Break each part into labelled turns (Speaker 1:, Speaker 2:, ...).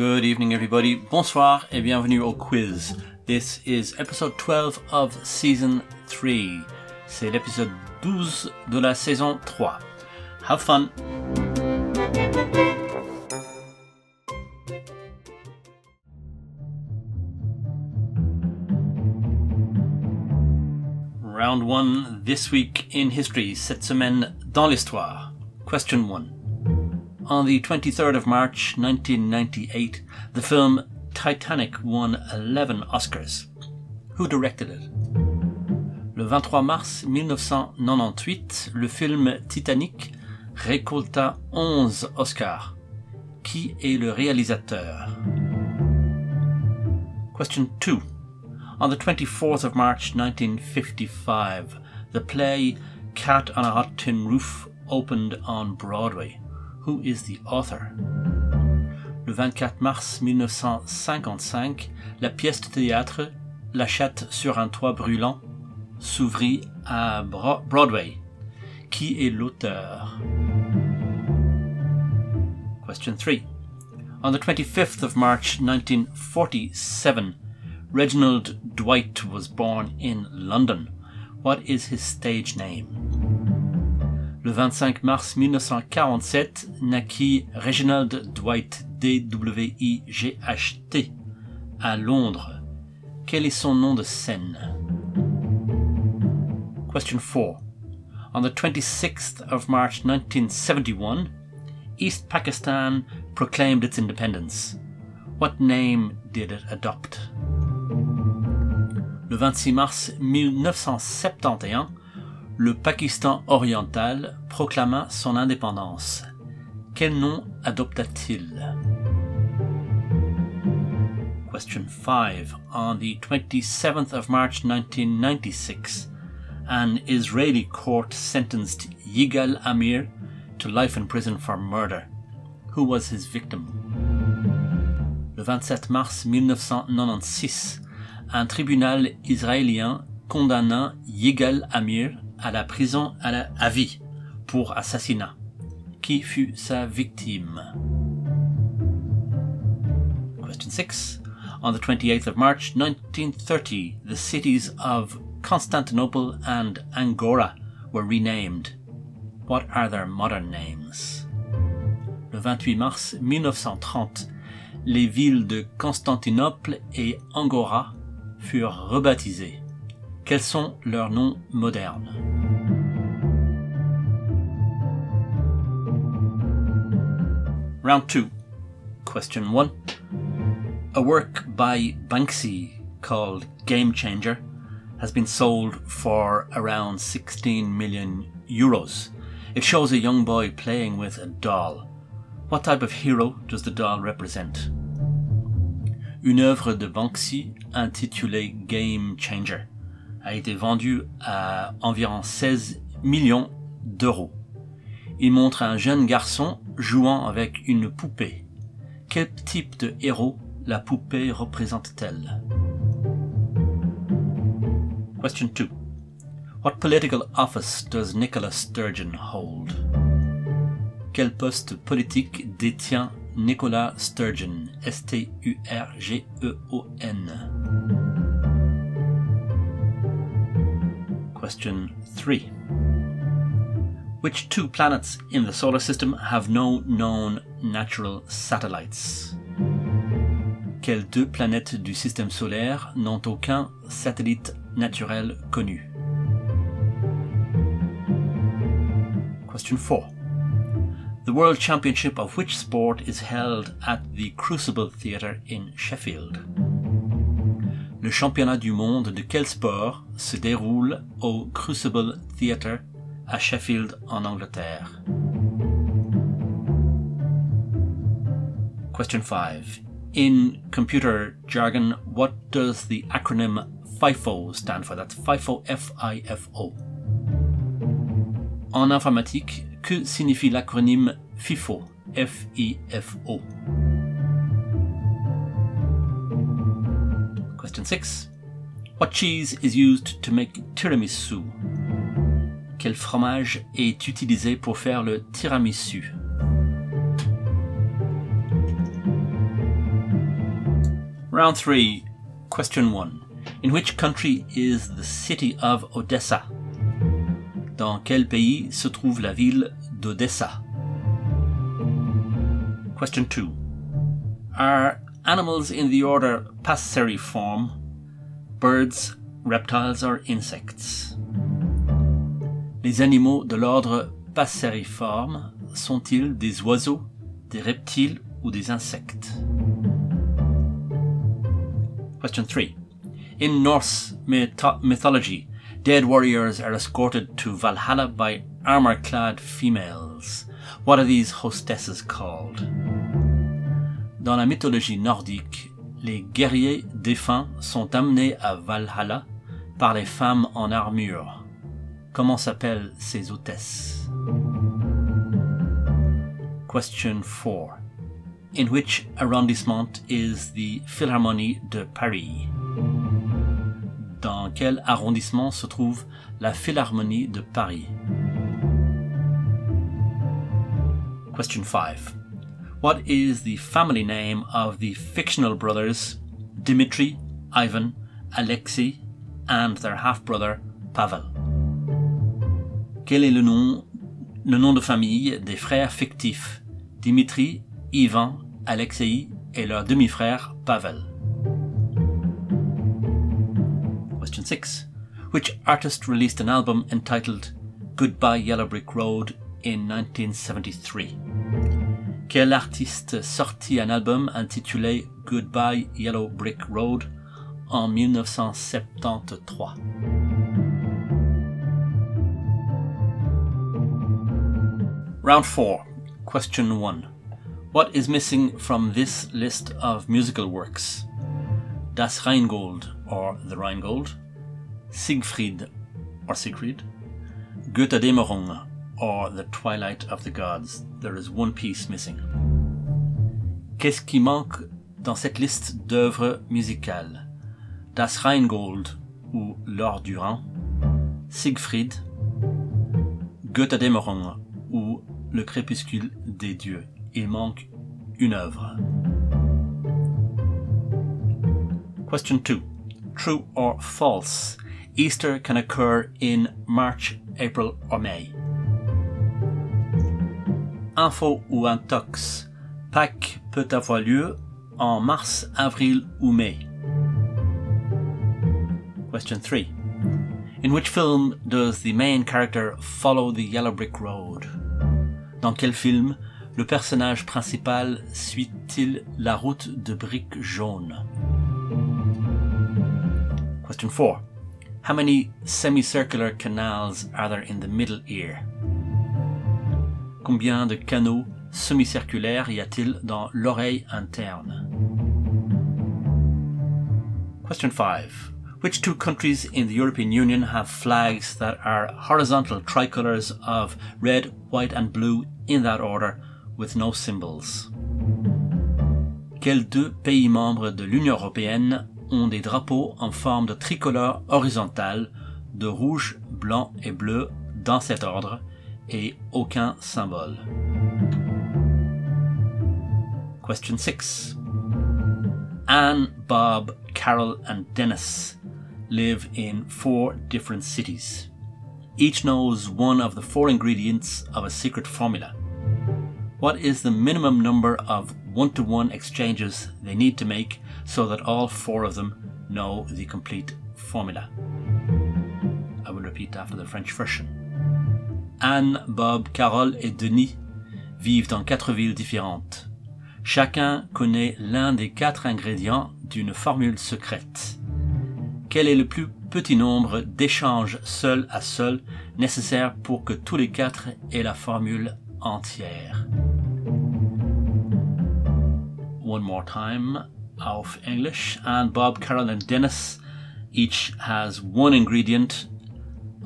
Speaker 1: Good evening, everybody. Bonsoir et bienvenue au quiz. This is episode 12 of season 3. C'est l'épisode 12 de la saison 3. Have fun! Round 1 this week in history, cette semaine dans l'histoire. Question 1. On the 23rd of March 1998, the film Titanic won 11 Oscars. Who directed it? Le 23 mars 1998, le film Titanic récolta 11 Oscars. Qui est le réalisateur? Question 2. On the 24th of March 1955, the play Cat on a Hot Tin Roof opened on Broadway. Who is the author? Le 24 mars 1955, la pièce de théâtre La chatte sur un toit brûlant s'ouvrit à Broadway. Qui est l'auteur? Question 3. On the 25th of March 1947, Reginald Dwight was born in London. What is his stage name? Le 25 mars 1947 naquit Reginald Dwight D-W-I-G-H-T à Londres. Quel est son nom de scène? Question 4. On the 26th of March 1971, East Pakistan proclaimed its independence. What name did it adopt? Le 26 mars 1971, le Pakistan oriental proclama son indépendance. Quel nom adopta-t-il? Question 5. On the 27th of March 1996, an Israeli court sentenced Yigal Amir to life in prison for murder. Who was his victim? Le 27 mars 1996, un tribunal israélien condamna Yigal Amir à la prison à, la, à pour assassinat. Qui fut sa victime? Question 6. On the 28th of March 1930, the cities of Constantinople and Angora were renamed. What are their modern names? Le 28 mars 1930, les villes de Constantinople et Angora furent rebaptisés. Quels sont leurs noms modernes? Round 2. Question 1. A work by Banksy called Game Changer has been sold for around 16 million euros. It shows a young boy playing with a doll. What type of hero does the doll represent? Une œuvre de Banksy intitulée Game Changer a été vendue à environ 16 millions d'euros. Il montre un jeune garçon jouant avec une poupée. Quel type de héros la poupée représente-t-elle? Question 2. What political office does Nicola Sturgeon hold? Quel poste politique détient Nicola Sturgeon, S-T-U-R-G-E-O-N. Question 3. Which two planets in the solar system have no known natural satellites? Quelles deux planètes du système solaire n'ont aucun satellite naturel connu? Question 4. The World Championship of which sport is held at the Crucible Theatre in Sheffield? Le championnat du monde de quel sport se déroule au Crucible Theatre à Sheffield en Angleterre? Question 5. In computer jargon, what does the acronym FIFO stand for? That's FIFO, F-I-F-O. En informatique, que signifie l'acronyme FIFO F-I-F-O Question 6. What cheese is used to make tiramisu? Quel fromage est utilisé pour faire le tiramisu? Round 3, question 1. In which country is the city of Odessa? Dans quel pays se trouve la ville d'Odessa? Question 2. Are animals in the order Passeriform? Birds, reptiles or insects? Les animaux de l'ordre Passeriforme sont-ils des oiseaux, des reptiles ou des insectes? Question 3. In Norse myth- mythology, dead warriors are escorted to Valhalla by armor clad females. What are these hostesses called? Dans la mythologie nordique, les guerriers défunts sont amenés à Valhalla par les femmes en armure. Comment s'appellent ces hôtesses? Question 4. In which arrondissement is the Philharmonie de Paris? Dans quel arrondissement se trouve la Philharmonie de Paris? Question 5. What is the family name of the fictional brothers Dmitri, Ivan, Alexei, and their half brother Pavel? Quel est le nom, de famille des frères fictifs? Dimitri, Ivan, Alexei et leur demi-frère Pavel? Question 6. Which artist released an album entitled Goodbye Yellow Brick Road in 1973? Quel artiste sortit un album intitulé Goodbye Yellow Brick Road en 1973? Round 4. Question 1. What is missing from this list of musical works? Das Rheingold or The Rheingold, Siegfried or Siegfried, Götterdämmerung or The Twilight of the Gods. There is one piece missing. Qu'est-ce qui manque dans cette liste d'œuvres musicales? Das Rheingold ou L'Or du Rhin, Siegfried, Götterdämmerung Le crépuscule des dieux. Il manque une œuvre. Question 2. True or false? Easter can occur in March, April or May. Info ou intox? Pâques peut avoir lieu en mars, avril ou mai. Question 3. In which film does the main character follow the yellow brick road? Dans quel film le personnage principal suit-il la route de briques jaunes? Question 4. How many semicircular canals are there in the middle ear? Combien de canaux semi-circulaires y a-t-il dans l'oreille interne? Question 5. Which two countries in the European Union have flags that are horizontal tricolours of red, white and blue in that order with no symbols? Quels deux pays membres de l'Union européenne ont des drapeaux en forme de tricolore horizontale de rouge, blanc et bleu dans cet ordre et aucun symbole? Question 6. Anne, Bob, Carol, and Dennis live in four different cities. Each knows one of the four ingredients of a secret formula. What is the minimum number of one to one exchanges they need to make so that all four of them know the complete formula? I will repeat after the French version. Anne, Bob, Carol et Denis vivent dans quatre villes différentes. Chacun connaît l'un des quatre ingrédients d'une formule secrète. Quel est le plus petit nombre d'échanges seul à seul nécessaires pour que tous les quatre aient la formule entière? One more time auf English. And Bob, Carol, and Dennis each has one ingredient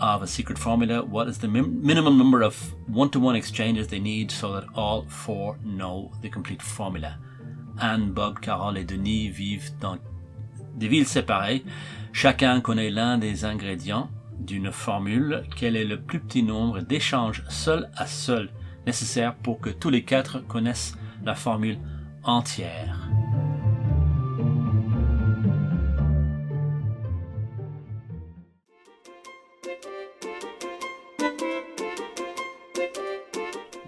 Speaker 1: of a secret formula. What is the min- minimum number of one to one exchanges they need so that all four know the complete formula? Anne, Bob, Carol et Denis vivent dans des villes séparées. Chacun connaît l'un des ingrédients d'une formule, quel est le plus petit nombre d'échanges seul à seul nécessaire pour que tous les quatre connaissent la formule entière?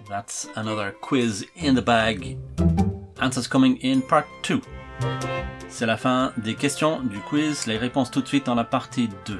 Speaker 1: That's another quiz in the bag. Answers coming in part two. C'est la fin des questions du quiz, les réponses tout de suite dans la partie 2.